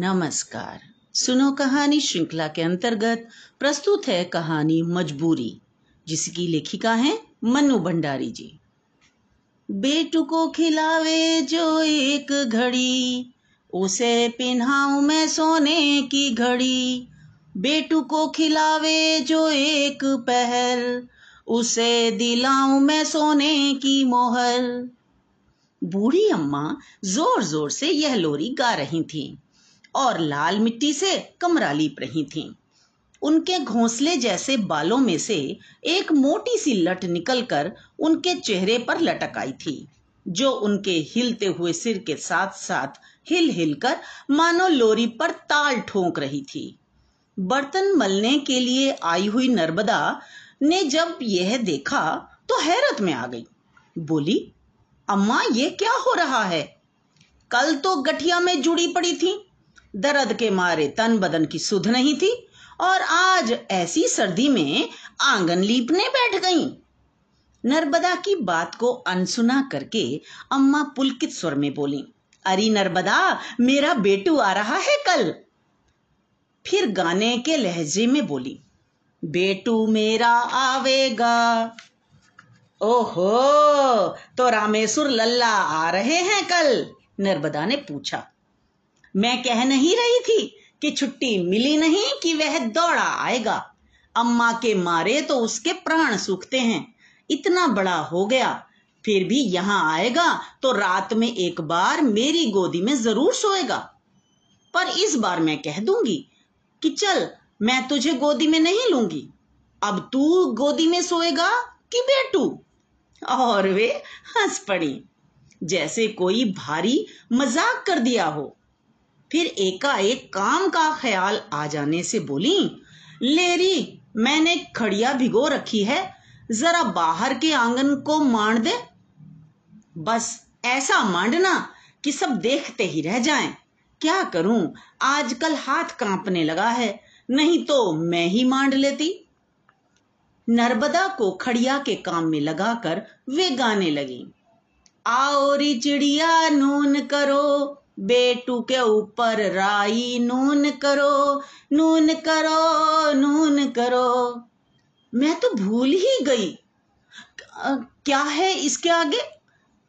नमस्कार। सुनो कहानी श्रृंखला के अंतर्गत प्रस्तुत है कहानी मजबूरी, जिसकी लेखिका है मनु भंडारी जी। बेटू को खिलावे जो एक घड़ी, उसे पिन्हाऊं मैं सोने की घड़ी। बेटू को खिलावे जो एक पहर, उसे दिलाऊं मैं सोने की मोहर। बूढ़ी अम्मा ज़ोर ज़ोर से यह लोरी गा रही थी। और लाल मिट्टी से कमरा लीप रही थीं। उनके घोंसले जैसे बालों में से एक मोटी सी लट निकलकर उनके चेहरे पर लटक आई थी, जो उनके हिलते हुए सिर के साथ साथ हिल हिल कर मानो लोरी पर ताल ठोंक रही थी। बर्तन मलने के लिए आई हुई नर्मदा ने जब यह देखा तो हैरत में आ गई। बोली, अम्मा, ये क्या हो रहा है? कल तो गठिया में जुड़ी पड़ी थी। दर्द के मारे तन बदन की सुध नहीं थी, और आज ऐसी सर्दी में आँगन लीपने बैठ गई। नर्मदा की बात को अनसुना करके अम्मा पुलकित स्वर में बोली, अरे नर्मदा, मेरा बेटू आ रहा है कल। फिर गाने के लहजे में बोली, बेटू मेरा आवेगा। ओहो तो रामेश्वर लल्ला आ रहे हैं कल? नर्मदा ने पूछा। मैं कह नहीं रही थी कि छुट्टी मिली नहीं कि वह दौड़ा आएगा। अम्मा के मारे तो उसके प्राण सूखते हैं। इतना बड़ा हो गया, फिर भी यहाँ आएगा तो रात में एक बार मेरी गोदी में ज़रूर सोएगा। पर इस बार मैं कह दूँगी कि चल, मैं तुझे गोदी में नहीं लूँगी। अब तू गोदी में सोएगा कि बेटू? और वे हंस पड़ी। जैसे कोई भारी मज़ाक कर दिया हो। फिर एकाएक काम का ख्याल आ जाने से बोली, लेरी, मैंने खड़िया भिगो रखी है, जरा बाहर के आँगन को मांड दे। बस ऐसा मांडना कि सब देखते ही रह जाएँ। क्या करूँ? आजकल हाथ कांपने लगा है, नहीं तो मैं ही मांड लेती। नर्मदा को खड़िया के काम में लगाकर वे गाने लगी। आओ री चिड़िया, नून करो बेटू के ऊपर राई नून करो नून करो नून करो। मैं तो भूल ही गई। क्या है इसके आगे?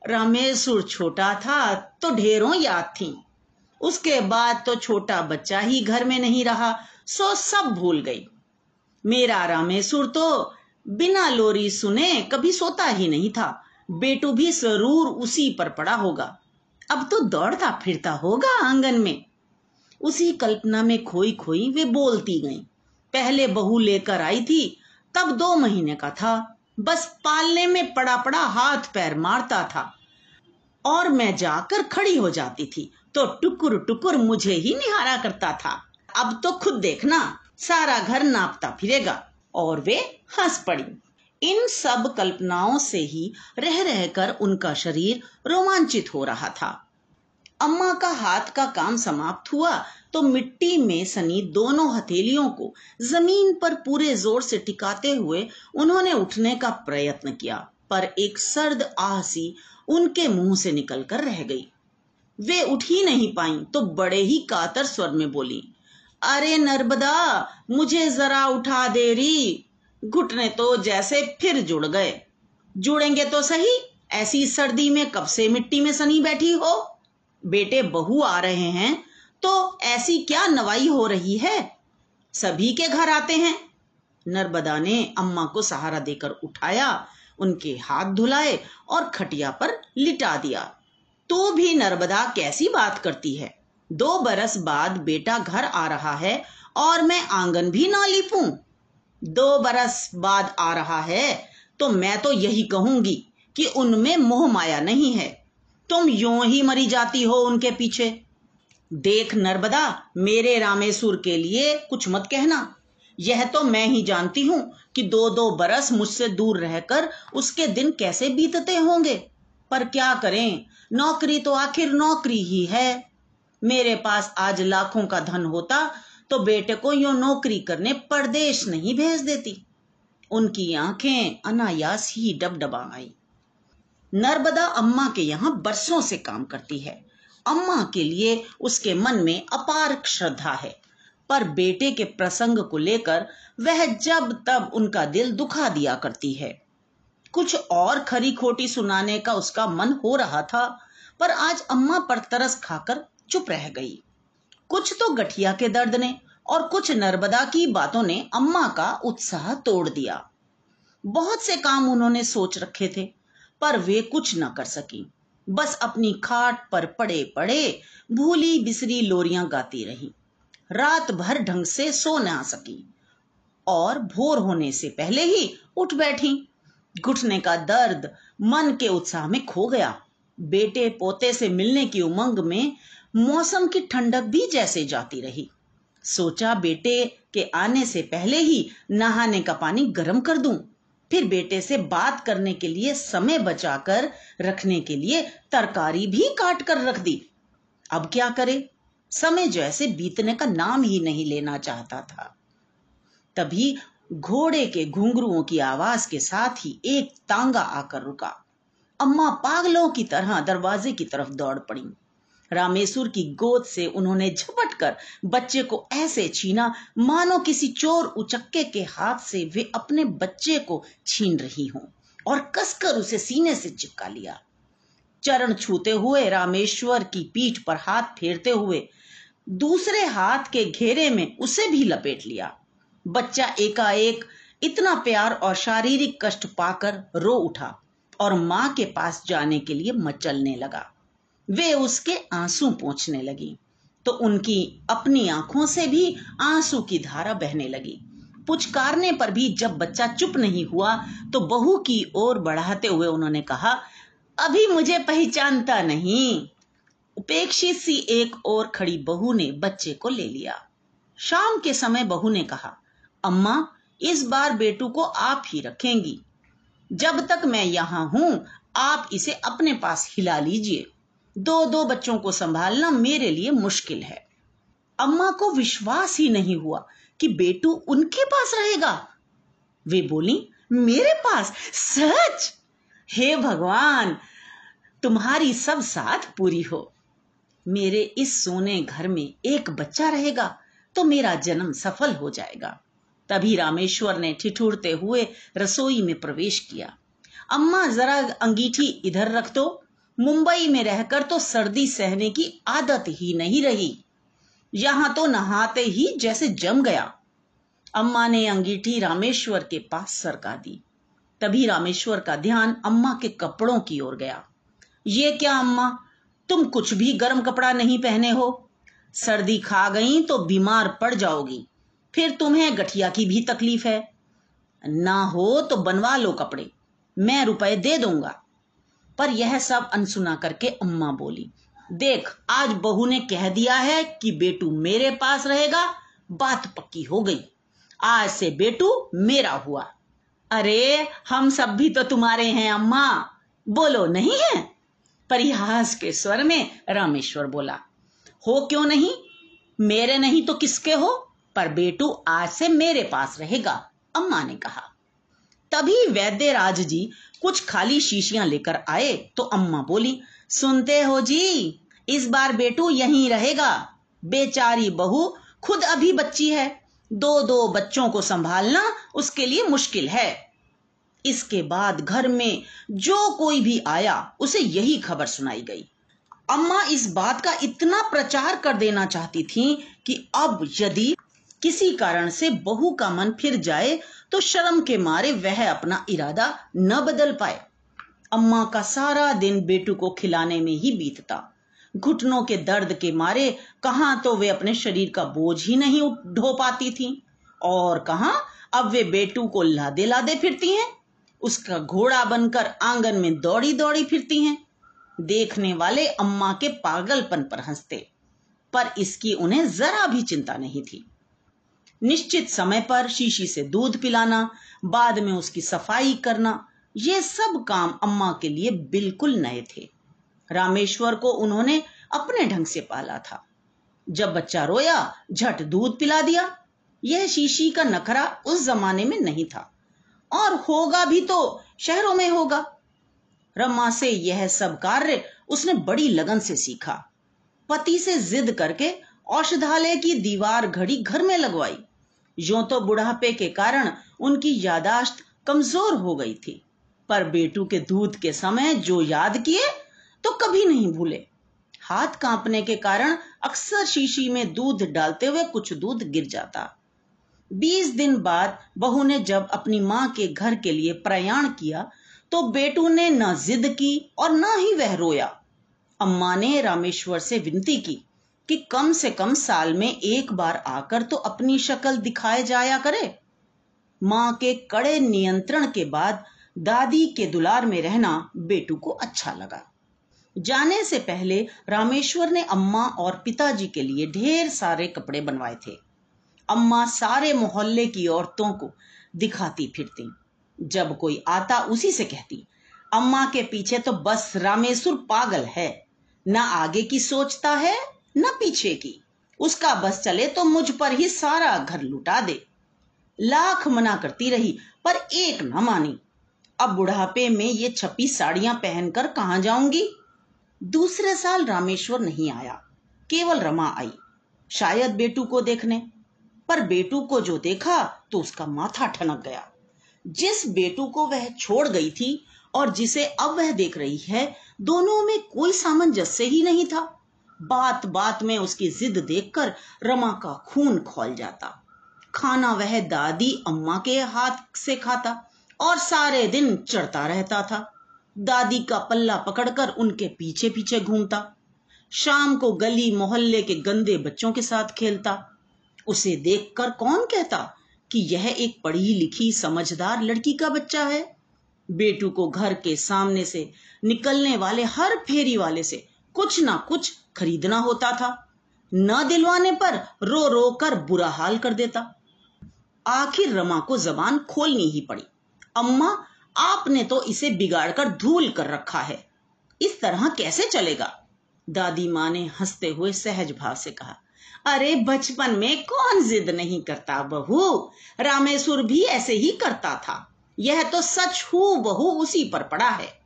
रामेश्वर छोटा था तो ढेरों याद थी। उसके बाद तो छोटा बच्चा ही घर में नहीं रहा, सो सब भूल गई। मेरा रामेश्वर तो बिना लोरी सुने कभी सोता ही नहीं था। बेटू भी ज़रूर उसी पर पड़ा होगा। अब तो दौड़ता फिरता होगा आँगन में। उसी कल्पना में खोई खोई वे बोलती गई। पहले बहू लेकर आई थी, तब दो महीने का था। बस पालने में पड़ा पड़ा हाथ पैर मारता था। और मैं जाकर खड़ी हो जाती थी तो टुकुर टुकुर मुझे ही निहारा करता था। अब तो खुद देखना, सारा घर नापता फिरेगा, और वे हंस पड़ी। इन सब कल्पनाओं से ही रह रहकर उनका शरीर रोमांचित हो रहा था। अम्मा का हाथ का काम समाप्त हुआ तो मिट्टी में सनी दोनों हथेलियों को ज़मीन पर पूरे ज़ोर से टिकाते हुए उन्होंने उठने का प्रयत्न किया, पर एक सर्द आहसी उनके मुँह से निकलकर रह गई। वे उठ ही नहीं पाई तो बड़े ही कातर स्वर में बोली, अरे नर्मदा, मुझे जरा उठा दे रही घुटने तो जैसे फिर जुड़ गए। जुड़ेंगे तो सही, ऐसी सर्दी में कब से मिट्टी में सनी बैठी हो? बेटे, बहू आ रहे हैं तो ऐसी क्या नवाई हो रही है? सभी के घर आते हैं। नर्मदा ने अम्मा को सहारा देकर उठाया, उनके हाथ धुलाए और खटिया पर लिटा दिया। तो भी नर्मदा कैसी बात करती है? दो बरस बाद बेटा घर आ रहा है और मैं आँगन भी ना लिपूं। दो बरस बाद आ रहा है तो मैं तो यही कहूँगी कि उनमें मोह माया नहीं है। तुम यूँ ही मरी जाती हो उनके पीछे। देख नर्मदा, मेरे रामेश्वर के लिए कुछ मत कहना। यह तो मैं ही जानती हूँ कि दो दो बरस मुझसे दूर रहकर उसके दिन कैसे बीतते होंगे। पर क्या करें, नौकरी तो आखिर नौकरी ही है। मेरे पास आज लाखों का धन होता तो बेटे को यो नौकरी करने परदेश नहीं भेज देती। उनकी आँखें अनायास ही डबडबा आई। नर्मदा अम्मा के यहाँ बरसों से काम करती है। अम्मा के लिए उसके मन में अपार श्रद्धा है। पर बेटे के प्रसंग को लेकर वह जब तब उनका दिल दुखा दिया करती है। कुछ और खरी खोटी सुनाने का उसका मन हो रहा था, पर आज अम्मा पर तरस खाकर चुप रह गई। कुछ तो गठिया के दर्द ने और कुछ नर्मदा की बातों ने अम्मा का उत्साह तोड़ दिया। बहुत से काम उन्होंने सोच रखे थे, पर वे कुछ न कर सकी। बस अपनी खाट पर पड़े पड़े भूली बिसरी लोरियाँ गाती रही। रात भर ढंग से सो ना सकी और भोर होने से पहले ही उठ बैठी। घुटने का दर्द मन के उत्साह में खो गया। बेटे पोते से मिलने की उमंग में मौसम की ठंडक भी जैसे जाती रही। सोचा, बेटे, के आने से पहले ही नहाने का पानी गर्म कर दूँ। फिर बेटे से बात करने के लिए समय बचाकर रखने के लिए तरकारी भी काट कर रख दी। अब क्या करे? समय जैसे बीतने का नाम ही नहीं लेना चाहता था। तभी घोड़े के घुंघरुओं की आवाज़ के साथ ही एक तांगा आकर रुका। अम्मा पागलों की तरह दरवाजे की तरफ़ दौड़ पड़ी। रामेश्वर की गोद से उन्होंने झपट कर बच्चे को ऐसे छीना, मानो किसी चोर उचक्के के हाथ से वे अपने बच्चे को छीन रही हों और कसकर उसे सीने से चिपका लिया। चरण छूते हुए रामेश्वर की पीठ पर हाथ फेरते हुए दूसरे हाथ के घेरे में उसे भी लपेट लिया। बच्चा एकाएक इतना प्यार और शारीरिक कष्ट पाकर रो उठा और माँ के पास जाने के लिए मचलने लगा। वे उसके आँसू पहुँचने लगी। तो उनकी अपनी आँखों से भी आँसू की धारा बहने लगी। पुचकारने पर भी जब बच्चा चुप नहीं हुआ तो बहू की ओर बढ़ाते हुए उन्होंने कहा, अभी मुझे पहचानता नहीं। उपेक्षित सी एक और खड़ी बहू ने बच्चे को ले लिया। शाम के समय बहू ने कहा, अम्मा, इस बार बेटू को आप ही रखेंगी। जब तक मैं यहाँ हूँ, आप इसे अपने पास हिला लीजिए। दो दो बच्चों को संभालना मेरे लिए मुश्किल है। अम्मा को विश्वास ही नहीं हुआ कि बेटू उनके पास रहेगा। वे बोली, मेरे पास? सच? हे भगवान, तुम्हारी सब साथ पूरी हो। मेरे इस सोने घर में एक बच्चा रहेगा तो मेरा जन्म सफल हो जाएगा। तभी रामेश्वर ने ठिठुरते हुए रसोई में प्रवेश किया। अम्मा, जरा अंगीठी इधर रख दो। मुंबई में रहकर तो सर्दी सहने की आदत ही नहीं रही। यहाँ तो नहाते ही जैसे जम गया। अम्मा ने अंगीठी रामेश्वर के पास सरका दी। तभी रामेश्वर का ध्यान अम्मा के कपड़ों की ओर गया। ये क्या अम्मा, तुम कुछ भी गर्म कपड़ा नहीं पहने हो? सर्दी खा गई तो बीमार पड़ जाओगी। फिर तुम्हें गठिया की भी तकलीफ़ है। ना हो तो बनवा लो कपड़े, मैं रुपए दे दूँगा। पर यह सब अनसुना करके अम्मा बोली, देख, आज बहू ने कह दिया है कि बेटू मेरे पास रहेगा, बात पक्की हो गई। आज से बेटू मेरा हुआ। अरे, हम सब भी तो तुम्हारे हैं, अम्मा। बोलो, नहीं है? परिहास के स्वर में रामेश्वर बोला, हो क्यों नहीं? मेरे नहीं तो किसके हो? पर बेटू आज से मेरे पास रहेगा, अम्मा ने कहा। तभी वैद्य राज जी कुछ खाली शीशियाँ लेकर आए तो अम्मा बोली, सुनते हो जी, इस बार बेटू यहीं रहेगा। बेचारी बहू खुद अभी बच्ची है। दो दो बच्चों को संभालना उसके लिए मुश्किल है। इसके बाद घर में जो कोई भी आया, उसे यही खबर सुनाई गई। अम्मा इस बात का इतना प्रचार कर देना चाहती थी कि अब यदि किसी कारण से बहू का मन फिर जाए तो शर्म के मारे वह अपना इरादा न बदल पाए। अम्मा का सारा दिन बेटू को खिलाने में ही बीतता। घुटनों के दर्द के मारे कहा तो वे अपने शरीर का बोझ ही नहीं ढो पाती थी। और कहा अब वे बेटू को लादे लादे फिरती हैं। उसका घोड़ा बनकर आँगन में दौड़ी दौड़ी फिरती हैं। देखने वाले अम्मा के पागलपन पर हँसते। पर इसकी उन्हें जरा भी चिंता नहीं थी। निश्चित समय पर शीशी से दूध पिलाना, बाद में उसकी सफ़ाई करना, ये सब काम अम्मा के लिए बिल्कुल नए थे। रामेश्वर को उन्होंने अपने ढंग से पाला था। जब बच्चा रोया, झट दूध पिला दिया। यह शीशी का नखरा उस जमाने में नहीं था। और होगा भी तो शहरों में होगा। रमा से यह सब कार्य उसने बड़ी लगन से सीखा। पति से जिद करके औषधालय की दीवार घड़ी घर में लगवाई। यो तो बुढ़ापे के कारण उनकी यादाश्त कमज़ोर हो गई थी। पर बेटू के दूध के समय जो याद किए तो कभी नहीं भूले। हाथ कांपने के कारण अक्सर शीशी में दूध डालते हुए कुछ दूध गिर जाता। बीस दिन बाद बहू ने जब अपनी माँ के घर के लिए प्रयाण किया तो बेटू ने न जिद की और न ही वह रोया। अम्मा ने रामेश्वर से विनती की कि कम से कम साल में एक बार आकर तो अपनी शक्ल दिखाए जाया करे। माँ के कड़े नियंत्रण के बाद दादी के दुलार में रहना बेटू को अच्छा लगा। जाने से पहले रामेश्वर ने अम्मा और पिताजी के लिए ढेर सारे कपड़े बनवाए थे। अम्मा सारे मोहल्ले की औरतों को दिखाती फिरती। जब कोई आता उसी से कहती, अम्मा के पीछे तो बस रामेश्वर पागल है, ना आगे की सोचता है न पीछे की उसका बस चले तो मुझ पर ही सारा घर लुटा दे। लाख मना करती रही, पर एक न मानी। अब बुढ़ापे में ये छपी साड़ियाँ पहनकर कहाँ जाऊँगी? दूसरे साल रामेश्वर नहीं आया। केवल रमा आई, शायद बेटू को देखने। पर बेटू को जो देखा तो उसका माथा ठनक गया। जिस बेटू को वह छोड़ गई थी, और जिसे अब वह देख रही है, दोनों में कोई सामंजस्य ही नहीं था। बात बात में उसकी जिद देखकर रमा का खून खोल जाता। खाना वह दादी अम्मा के हाथ से खाता और सारे दिन चढ़ता रहता था। दादी का पल्ला पकड़कर उनके पीछे पीछे घूमता। शाम को गली मोहल्ले के गंदे बच्चों के साथ खेलता। उसे देखकर कौन कहता कि यह एक पढ़ी लिखी समझदार लड़की का बच्चा है। बेटू को घर के सामने से निकलने वाले हर फेरी वाले से कुछ ना कुछ खरीदना होता था। न दिलवाने पर रो रो कर बुरा हाल कर देता। आखिर रमा को जबान खोलनी ही पड़ी। अम्मा, आपने तो इसे बिगाड़कर धूल कर रखा है। इस तरह कैसे चलेगा? दादी माँ ने हँसते हुए सहज भाव से कहा, अरे, बचपन में कौन जिद नहीं करता बहू? रामेश्वर भी ऐसे ही करता था। यह तो सच हु बहू उसी पर पड़ा है।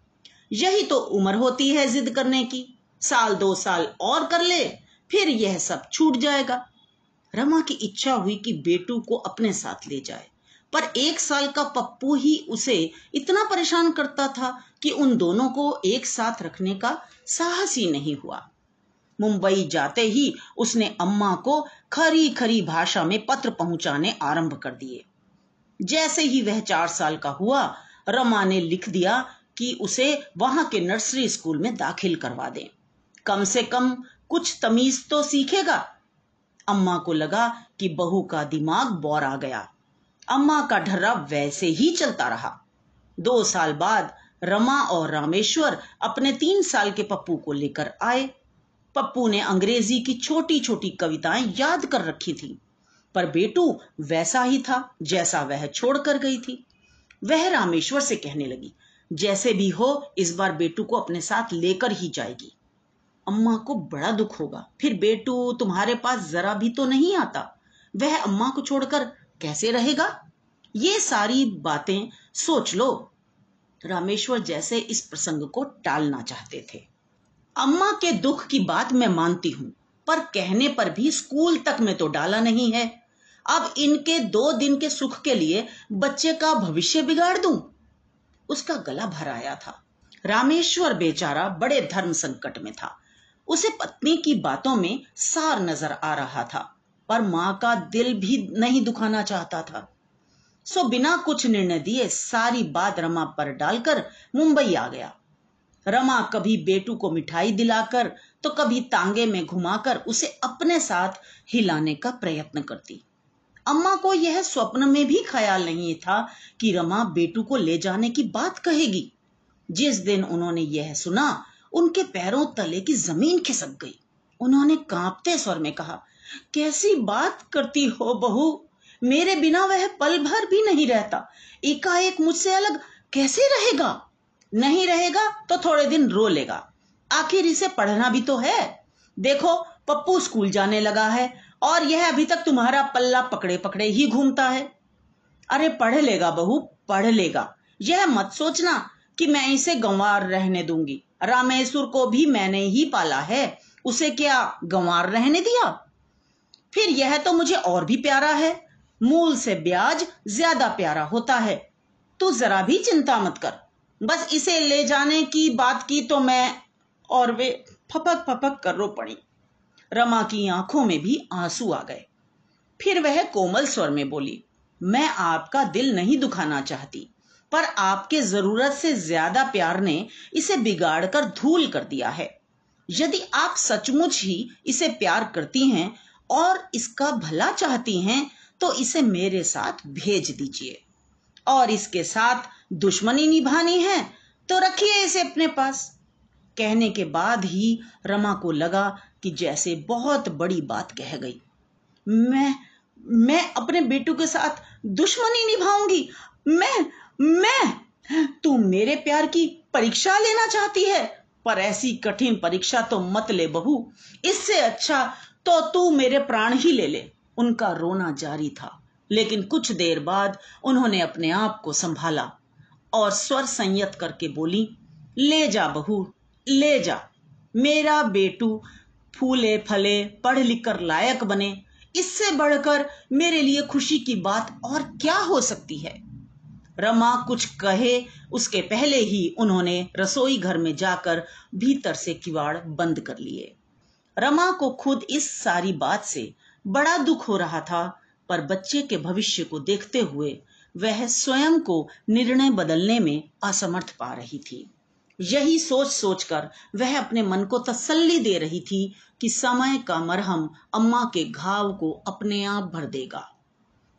यही तो उम्र होती है जिद करने की। साल, दो साल और कर ले, फिर यह सब छूट जाएगा। रमा की इच्छा हुई कि बेटू को अपने साथ ले जाए, पर एक साल का पप्पू ही उसे इतना परेशान करता था कि उन दोनों को एक साथ रखने का साहस ही नहीं हुआ। मुंबई जाते ही उसने अम्मा को खरी खरी भाषा में पत्र पहुँचाने आरंभ कर दिए। जैसे ही वह चार साल का हुआ, रमा ने लिख दिया कि उसे वहाँ के नर्सरी स्कूल में दाखिल करवा दें। कम से कम कुछ तमीज तो सीखेगा। अम्मा को लगा कि बहू का दिमाग बौर आ गया। अम्मा का ढर्रा वैसे ही चलता रहा। दो साल बाद रमा और रामेश्वर अपने तीन साल के पप्पू को लेकर आए। पप्पू ने अंग्रेज़ी की छोटी छोटी कविताएँ याद कर रखी थी। पर बेटू वैसा ही था जैसा वह छोड़कर गई थी। वह रामेश्वर से कहने लगी, जैसे भी हो, इस बार बेटू को अपने साथ लेकर ही जाएगी। अम्मा को बड़ा दुख होगा। फिर बेटू तुम्हारे पास जरा भी तो नहीं आता। वह अम्मा को छोड़कर कैसे रहेगा? ये सारी बातें सोच लो। रामेश्वर जैसे इस प्रसंग को टालना चाहते थे। अम्मा के दुख की बात मैं मानती हूँ, पर कहने पर भी स्कूल तक में तो डाला नहीं है। अब इनके दो दिन के सुख के लिए बच्चे का भविष्य बिगाड़ दूँ? उसका गला भर आया था। रामेश्वर बेचारा बड़े धर्म संकट में था। उसे पत्नी की बातों में सार नज़र आ रहा था, पर माँ का दिल भी नहीं दुखाना चाहता था। सो बिना कुछ निर्णय दिए सारी बात रमा पर डालकर मुंबई आ गया। रमा कभी बेटू को मिठाई दिलाकर तो कभी तांगे में घुमाकर उसे अपने साथ हिलाने का प्रयत्न करती। अम्मा को यह स्वप्न में भी ख्याल नहीं था कि रमा बेटू को ले जाने की बात कहेगी। जिस दिन उन्होंने यह सुना उनके पैरों तले की ज़मीन खिसक गई। उन्होंने कांपते स्वर में कहा, कैसी बात करती हो बहू? मेरे बिना वह पल भर भी नहीं रहता। एकाएक मुझसे अलग कैसे रहेगा? नहीं रहेगा तो थोड़े दिन रो लेगा। आखिर इसे पढ़ना भी तो है। देखो, पप्पू स्कूल जाने लगा है और यह अभी तक तुम्हारा पल्ला पकड़े पकड़े ही घूमता है। अरे, पढ़ लेगा बहू, पढ़ लेगा। यह मत सोचना कि मैं इसे गंवार रहने दूँगी। रामेश्वर को भी मैंने ही पाला है। उसे क्या गंवार रहने दिया? फिर यह तो मुझे और भी प्यारा है। मूल से ब्याज ज़्यादा प्यारा होता है। तू जरा भी चिंता मत कर। बस इसे ले जाने की बात की तो मैं और वे फपक फपक कर रो पड़ी। रमा की आँखों में भी आँसू आ गए। फिर वह कोमल स्वर में बोली, मैं आपका दिल नहीं दुखाना चाहती। पर आपके ज़रूरत से ज़्यादा प्यार ने इसे बिगाड़कर धूल कर दिया है। यदि आप सचमुच ही इसे प्यार करती हैं और इसका भला चाहती हैं तो इसे मेरे साथ भेज दीजिए। और इसके साथ दुश्मनी निभानी है तो रखिए इसे अपने पास। कहने के बाद ही रमा को लगा कि जैसे बहुत बड़ी बात कह गई, मैं मैं अपने बेटू के साथ दुश्मनी निभाऊँगी। मैं मेरे प्यार की परीक्षा लेना चाहती है, पर ऐसी कठिन परीक्षा तो मत ले बहू। इससे अच्छा तो तू मेरे प्राण ही ले ले। उनका रोना जारी था, लेकिन कुछ देर बाद उन्होंने अपने आप को संभाला और स्वर संयत करके बोली, ले जा बहू, ले जा। मेरा बेटू फूले फले, पढ़ लिख कर लायक बने। इससे बढ़कर मेरे लिए खुशी की बात और क्या हो सकती है? रमा कुछ कहे, उसके पहले ही उन्होंने रसोई घर में जाकर भीतर से किवाड़ बंद कर लिए। रमा को खुद इस सारी बात से बड़ा दुख हो रहा था, पर बच्चे के भविष्य को देखते हुए वह स्वयं को निर्णय बदलने में असमर्थ पा रही थी। यही सोच सोचकर वह अपने मन को तसल्ली दे रही थी कि समय का मरहम अम्मा के घाव को अपने आप भर देगा।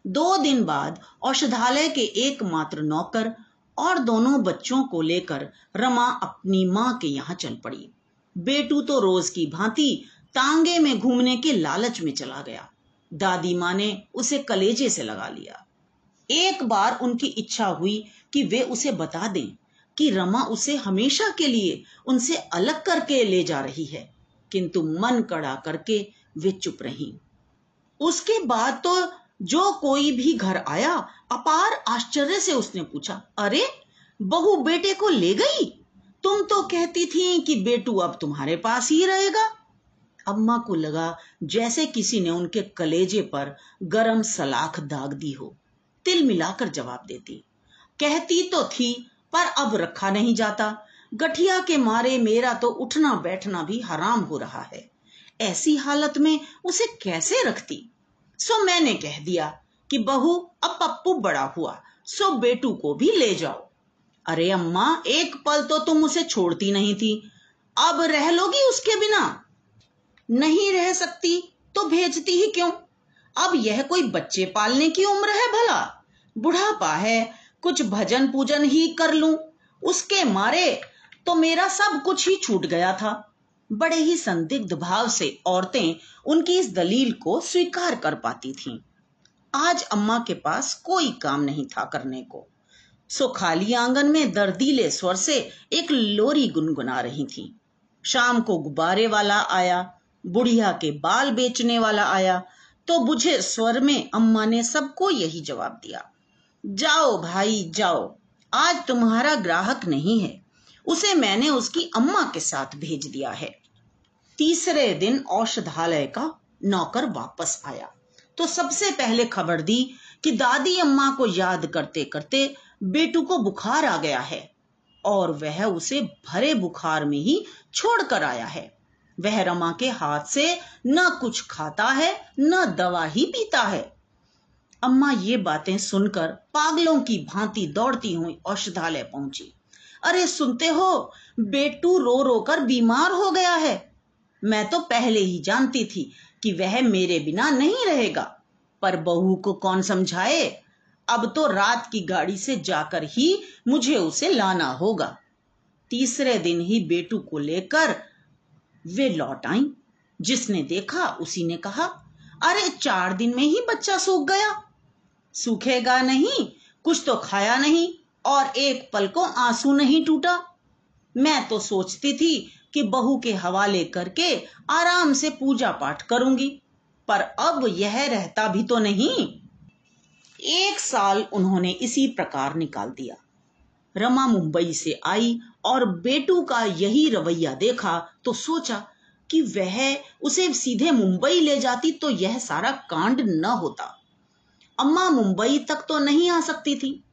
दो दिन बाद औषधालय के एकमात्र नौकर और दोनों बच्चों को लेकर रमा अपनी माँ के यहाँ चल पड़ी। बेटू तो रोज की भांति तांगे में घूमने के लालच में चला गया। दादी माँ ने उसे कलेजे से लगा लिया। एक बार उनकी इच्छा हुई कि वे उसे बता दें कि रमा उसे हमेशा के लिए उनसे अलग करके ले जा रही है, किंतु मन कड़ा करके वे चुप रही। उसके बाद तो जो कोई भी घर आया, अपार आश्चर्य से उसने पूछा, अरे, बहू बेटे को ले गई? तुम तो कहती थी कि बेटू अब तुम्हारे पास ही रहेगा। अम्मा को लगा, जैसे किसी ने उनके कलेजे पर गरम सलाख दाग दी हो। तिल मिलाकर जवाब देती, कहती तो थी, पर अब रखा नहीं जाता। गठिया के मारे मेरा तो उठना बैठना भी हराम हो रहा है। ऐसी हालत में उसे कैसे रखती? सो मैंने कह दिया कि बहू, अब पप्पू बड़ा हुआ सो बेटू को भी ले जाओ। अरे अम्मा, एक पल तो तुम उसे छोड़ती नहीं थी। अब रह लोगी उसके बिना? नहीं रह सकती तो भेजती ही क्यों? अब यह कोई बच्चे पालने की उम्र है भला? बुढ़ापा है, कुछ भजन पूजन ही कर लूँ। उसके मारे तो मेरा सब कुछ ही छूट गया था। बड़े ही संदिग्ध भाव से औरतें उनकी इस दलील को स्वीकार कर पाती थीं। आज अम्मा के पास कोई काम नहीं था करने को। सो खाली आँगन में दर्दीले स्वर से एक लोरी गुनगुना रही थी। शाम को गुब्बारे वाला आया, बुढ़िया के बाल बेचने वाला आया तो बुझे स्वर में अम्मा ने सबको यही जवाब दिया, जाओ भाई, जाओ, आज तुम्हारा ग्राहक नहीं है। उसे मैंने उसकी अम्मा के साथ भेज दिया है। तीसरे दिन औषधालय का नौकर वापस आया। तो सबसे पहले खबर दी कि दादी अम्मा को याद करते करते बेटू को बुखार आ गया है और वह उसे भरे बुखार में ही छोड़कर आया है। वह रमा के हाथ से न कुछ खाता है, न दवा ही पीता है। अम्मा ये बातें सुनकर पागलों की भांति दौड़ती हुई औषधालय पहुँची। अरे सुनते हो, बेटू रो रो कर बीमार हो गया है। मैं तो पहले ही जानती थी कि वह मेरे बिना नहीं रहेगा। पर बहू को कौन समझाए? अब तो रात की गाड़ी से जाकर ही मुझे उसे लाना होगा। तीसरे दिन ही बेटू को लेकर वे लौट आई। जिसने देखा, उसी ने कहा, अरे, चार दिन में ही बच्चा सूख गया। सूखेगा नहीं, कुछ तो खाया नहीं। और एक पल को आँसू नहीं टूटा। मैं तो सोचती थी कि बहू के हवाले करके आराम से पूजा पाठ करूँगी, पर अब यह रहता भी तो नहीं। एक साल उन्होंने इसी प्रकार निकाल दिया। रमा मुंबई से आई और बेटू का यही रवैया देखा तो सोचा कि वह उसे सीधे मुंबई ले जाती तो यह सारा कांड न होता। अम्मा मुंबई तक तो नहीं आ सकती थी।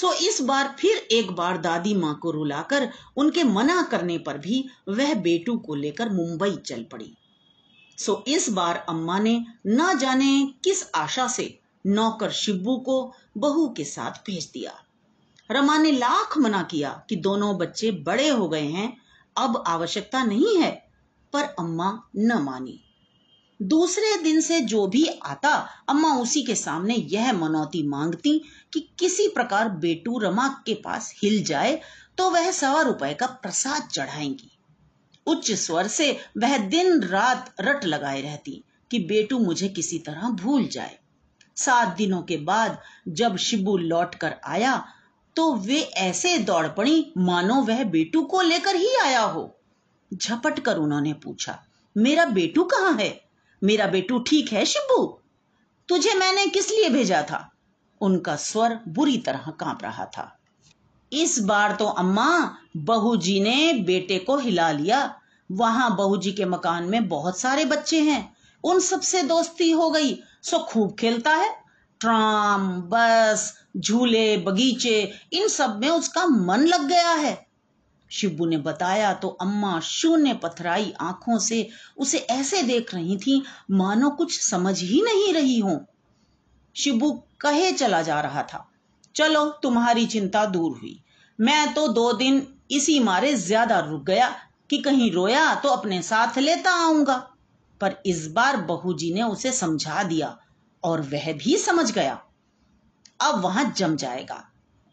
सो इस बार फिर एक बार दादी माँ को रुलाकर उनके मना करने पर भी वह बेटू को लेकर मुंबई चल पड़ी। सो इस बार अम्मा ने न जाने किस आशा से नौकर शिब्बू को बहू के साथ भेज दिया। रमा ने लाख मना किया कि दोनों बच्चे बड़े हो गए हैं, अब आवश्यकता नहीं है, पर अम्मा न मानी। दूसरे दिन से जो भी आता, अम्मा उसी के सामने यह मनौती मांगती कि किसी प्रकार बेटू रमा के पास हिल जाए तो वह सवा रुपए का प्रसाद चढ़ाएँगी। उच्च स्वर से वह दिन रात रट लगाए रहती कि बेटू मुझे किसी तरह भूल जाए। सात दिनों के बाद जब शिबू लौट कर आया तो वे ऐसे दौड़ पड़ी, मानो वह बेटू को लेकर ही आया हो। झपट कर उन्होंने पूछा, मेरा बेटू कहाँ है? मेरा बेटू ठीक है शिबू तुझे मैंने किस लिए भेजा था? उनका स्वर बुरी तरह काँप रहा था। इस बार तो अम्मा बहू जी ने बेटे को हिला लिया। वहाँ बहू जी के मकान में बहुत सारे बच्चे हैं। उन सबसे दोस्ती हो गई। सो खूब खेलता है। ट्राम, बस, झूले, बगीचे, इन सब में उसका मन लग गया है। शिबू ने बताया तो अम्मा शून्य पथराई आँखों से उसे ऐसे देख रही थी, मानो कुछ समझ ही नहीं रही हो। शिबू कहे चला जा रहा था, चलो, तुम्हारी चिंता दूर हुई। मैं तो दो दिन इसी मारे ज़्यादा रुक गया कि कहीं रोया तो अपने साथ लेता आऊँगा। पर इस बार बहू जी ने उसे समझा दिया और वह भी समझ गया। अब वहाँ जम जाएगा।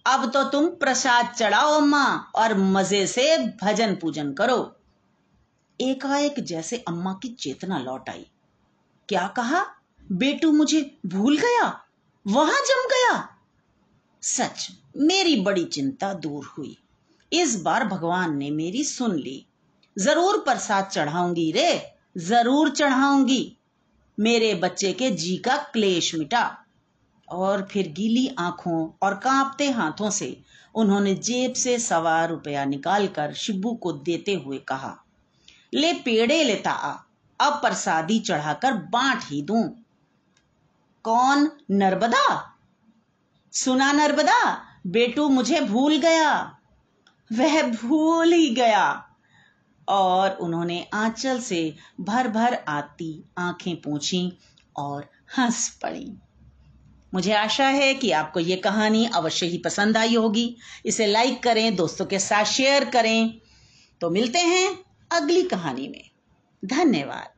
अब तो तुम प्रसाद चढ़ाओ अम्मा और मज़े से भजन पूजन करो। एकाएक जैसे अम्मा की चेतना लौट आई। क्या कहा? बेटू मुझे भूल गया? वहाँ जम गया? सच, मेरी बड़ी चिंता दूर हुई। इस बार भगवान ने मेरी सुन ली। ज़रूर प्रसाद चढ़ाऊँगी रे, ज़रूर चढ़ाऊँगी। मेरे बच्चे के जी का क्लेश मिटा। और फिर गीली आँखों और कांपते हाथों से उन्होंने जेब से सवा रुपया निकालकर शिब्बू को देते हुए कहा, ले पेड़े लेता आ अब प्रसादी चढ़ाकर बांट ही दूँ। कौन नर्मदा? सुना नर्मदा, बेटू मुझे भूल गया। वह भूल ही गया। और उन्होंने आंचल से भर भर आती आँखें पूछी और हंस पड़ी। मुझे आशा है कि आपको ये कहानी अवश्य ही पसंद आई होगी। इसे लाइक करें, दोस्तों के साथ शेयर करें। तो मिलते हैं अगली कहानी में। धन्यवाद।